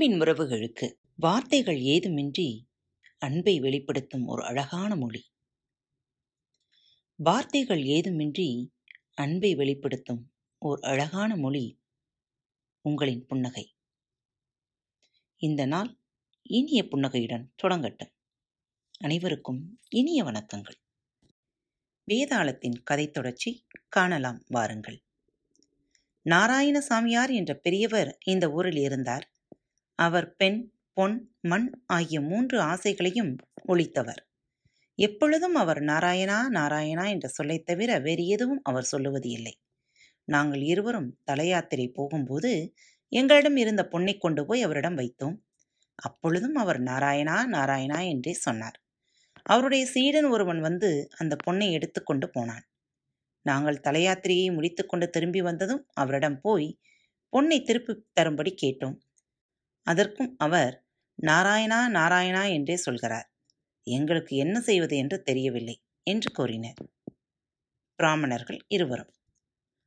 அன்பின் உறவுகளுக்கு வார்த்தைகள் ஏதுமின்றி அன்பை வெளிப்படுத்தும் ஒரு அழகான மொழி. வார்த்தைகள் ஏதுமின்றி அன்பை வெளிப்படுத்தும் ஓர் அழகான மொழி உங்களின் புன்னகை. இந்த நாள் இனிய புன்னகையுடன் தொடங்கட்டும். அனைவருக்கும் இனிய வணக்கங்கள். வேதாளத்தின் கதை தொடர்ச்சி காணலாம் வாருங்கள். நாராயணசாமியார் என்ற பெரியவர் இந்த ஊரில் இருந்தார். அவர் பெண் பொன் மண் ஆகிய மூன்று ஆசைகளையும் ஒழித்தவர். எப்பொழுதும் அவர் நாராயணா நாராயணா என்ற சொல்லைத் தவிர வேறு எதுவும் அவர் சொல்லுவது இல்லை நாங்கள் இருவரும் தலையாத்திரை போகும்போது எங்களிடம் இருந்த பொண்ணை கொண்டு போய் அவரிடம் வைத்தோம். அப்பொழுதும் அவர் நாராயணா நாராயணா என்றே சொன்னார். அவருடைய சீடன் ஒருவன் வந்து அந்த பொன்னை எடுத்துக்கொண்டு போனான். நாங்கள் தலையாத்திரையை முடித்துக்கொண்டு திரும்பி வந்ததும் அவரிடம் போய் பொன்னை திருப்பி தரும்படி கேட்டோம். அதற்கும் அவர் நாராயணா நாராயணா என்றே சொல்கிறார். எங்களுக்கு என்ன செய்வது என்று தெரியவில்லை என்று கூறினர். பிராமணர்கள் இருவரும்.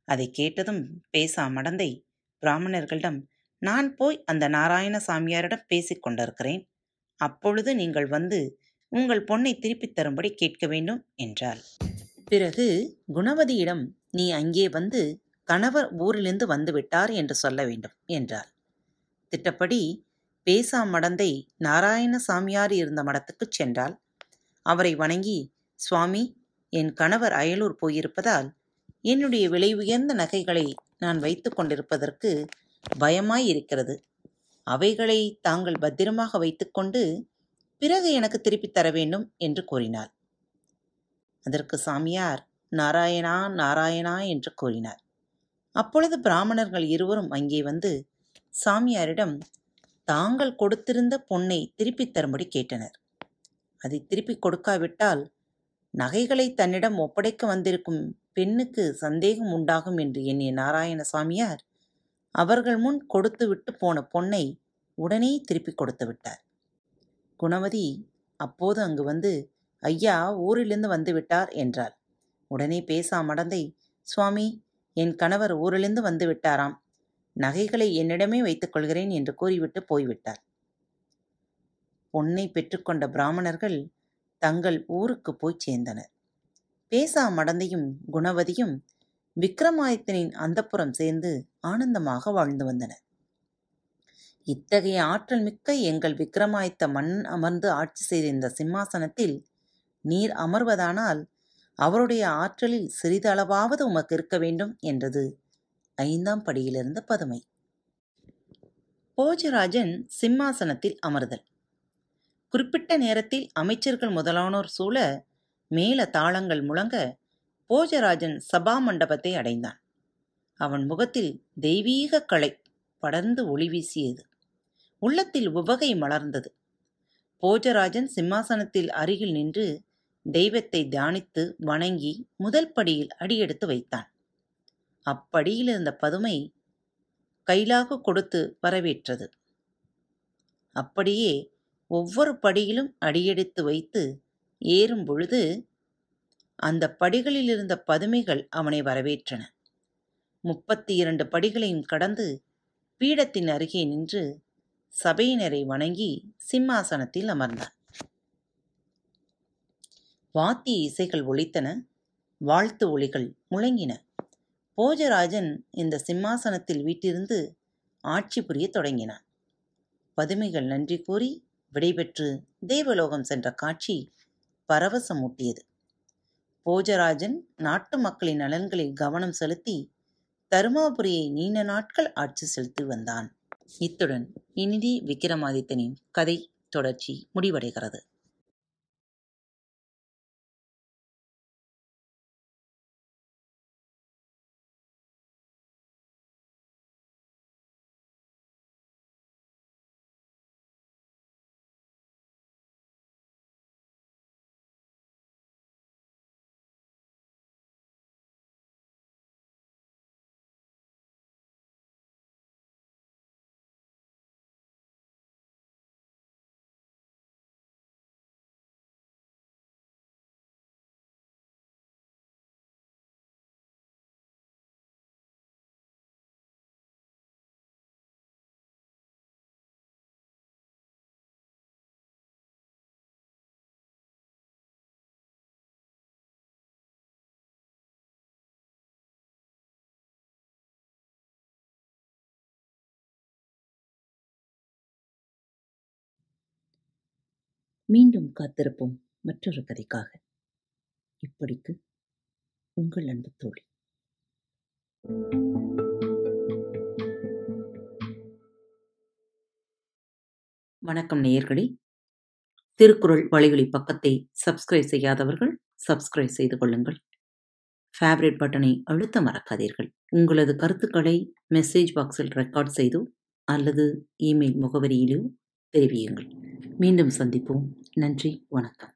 அதை கேட்டதும் பேசா மடந்தை பிராமணர்களிடம் நான் போய் அந்த நாராயண சாமியாரிடம் பேசிக் கொண்டிருக்கிறேன். அப்பொழுது நீங்கள் வந்து உங்கள் பொண்ணை திருப்பித் தரும்படி கேட்க வேண்டும் என்றாள். பிறகு குணவதியிடம் நீ அங்கே வந்து கணவர் ஊரிலிருந்து வந்துவிட்டார் என்று சொல்ல வேண்டும் என்றாள். திட்டப்படி பேசா மடந்தை நாராயண சாமியார் இருந்த மடத்துக்குச் சென்றாள். அவரை வணங்கி சுவாமி என் கணவர் அயலூர் போயிருப்பதால் என்னுடைய விலை உயர்ந்த நகைகளை நான் வைத்து கொண்டிருப்பதற்கு பயமாயிருக்கிறது அவைகளை தாங்கள் பத்திரமாக வைத்துக்கொண்டு பிறகு எனக்கு திருப்பித் தர வேண்டும் என்று கூறினார் அதற்கு சாமியார் நாராயணா நாராயணா என்று கூறினார். அப்பொழுது பிராமணர்கள் இருவரும் அங்கே வந்து சாமியாரிடம் தாங்கள் கொடுத்திருந்த பொன்னை திருப்பித் தரும்படி கேட்டனர். அதை திருப்பிக் கொடுக்காவிட்டால் நகைகளை தன்னிடம் ஒப்படைக்க வந்திருக்கும் பெண்ணுக்கு சந்தேகம் உண்டாகும் என்று எண்ணிய நாராயண சாமியார் அவர்கள் முன் கொடுத்துவிட்டு போன பொன்னை உடனே திருப்பிக் கொடுத்து விட்டார். குணமதி அப்போது அங்கு வந்து ஐயா ஊரிலிருந்து வந்து விட்டார் என்றாள். உடனே பேசா மடந்தை சுவாமி என் கணவர் ஊரிலிருந்து வந்து விட்டாராம். நகைகளை என்னிடமே வைத்துக் கொள்கிறேன் என்று கூறிவிட்டு போய்விட்டார். பொன்னை பெற்றுக்கொண்ட பிராமணர்கள் தங்கள் ஊருக்கு போய் சேர்ந்தனர். பேசா மடந்தையும் குணவதியும் விக்ரமாதித்தனின் அந்தப்புறம் சேர்ந்து ஆனந்தமாக வாழ்ந்து வந்தனர். இத்தகைய ஆற்றல் மிக்க எங்கள் விக்ரமாதித்த மண் அமர்ந்து ஆட்சி செய்த இந்த சிம்மாசனத்தில் நீர் அமர்வதானால் அவருடைய ஆற்றலில் சிறிதளவாவது உமக்கு இருக்க வேண்டும் என்றது ஐந்தாம் படியிலிருந்த பதுமை. போஜராஜன் சிம்மாசனத்தில் அமர்தல். குறிப்பிட்ட நேரத்தில் அமைச்சர்கள் முதலானோர் சூழ மேல தாளங்கள் முழங்க போஜராஜன் சபா மண்டபத்தை அடைந்தான். அவன் முகத்தில் தெய்வீக களை படர்ந்து ஒளி வீசியது. உள்ளத்தில் உவகை மலர்ந்தது. போஜராஜன் சிம்மாசனத்தில் அருகில் நின்று தெய்வத்தை தியானித்து வணங்கி முதல் படியில் அடியெடுத்து வைத்தான். அப்படியில் இருந்த பதுமை கைலாக கொடுத்து வரவேற்றது. அப்படியே ஒவ்வொரு படியிலும் அடியெடுத்து வைத்து ஏறும் பொழுது அந்த படிகளில் இருந்த பதுமைகள் அவனை வரவேற்றன. முப்பத்தி இரண்டு படிகளையும் கடந்து பீடத்தின் அருகே நின்று சபையினரை வணங்கி சிம்மாசனத்தில் அமர்ந்தான் வாத்திய இசைகள் ஒலித்தன வாழ்த்து ஒளிகள் முழங்கின. போஜராஜன் இந்த சிம்மாசனத்தில் வீட்டிருந்து ஆட்சி புரிய தொடங்கினான். பதுமைகள் நன்றி கூறி விடைபெற்று தேவலோகம் சென்ற காட்சி பரவசமூட்டியது. போஜராஜன் நாட்டு மக்களின் நலன்களில் கவனம் செலுத்தி தருமாபுரியை நீண்ட நாட்கள் ஆட்சி செலுத்தி வந்தான். இத்துடன் இனிதி விக்ரமாதித்தனின் கதை தொடர்ச்சி முடிவடைகிறது. மீண்டும் காத்திருப்போம் மற்றொரு கதைக்காக. இப்படிக்கு உங்கள் அன்பு தோழி. வணக்கம் நேயர்களே. திருக்குறள் வழிகளி பக்கத்தை சப்ஸ்கிரைப் செய்யாதவர்கள் சப்ஸ்கிரைப் செய்து கொள்ளுங்கள். ஃபேவரட் பட்டனை அழுத்த மறக்காதீர்கள். உங்களது கருத்துக்களை மெசேஜ் பாக்ஸில் ரெக்கார்ட் செய்தோ அல்லது இமெயில் முகவரியிலோ தெரிவியுங்கள். மீண்டும் சந்திப்போம். நன்றி வணக்கம்.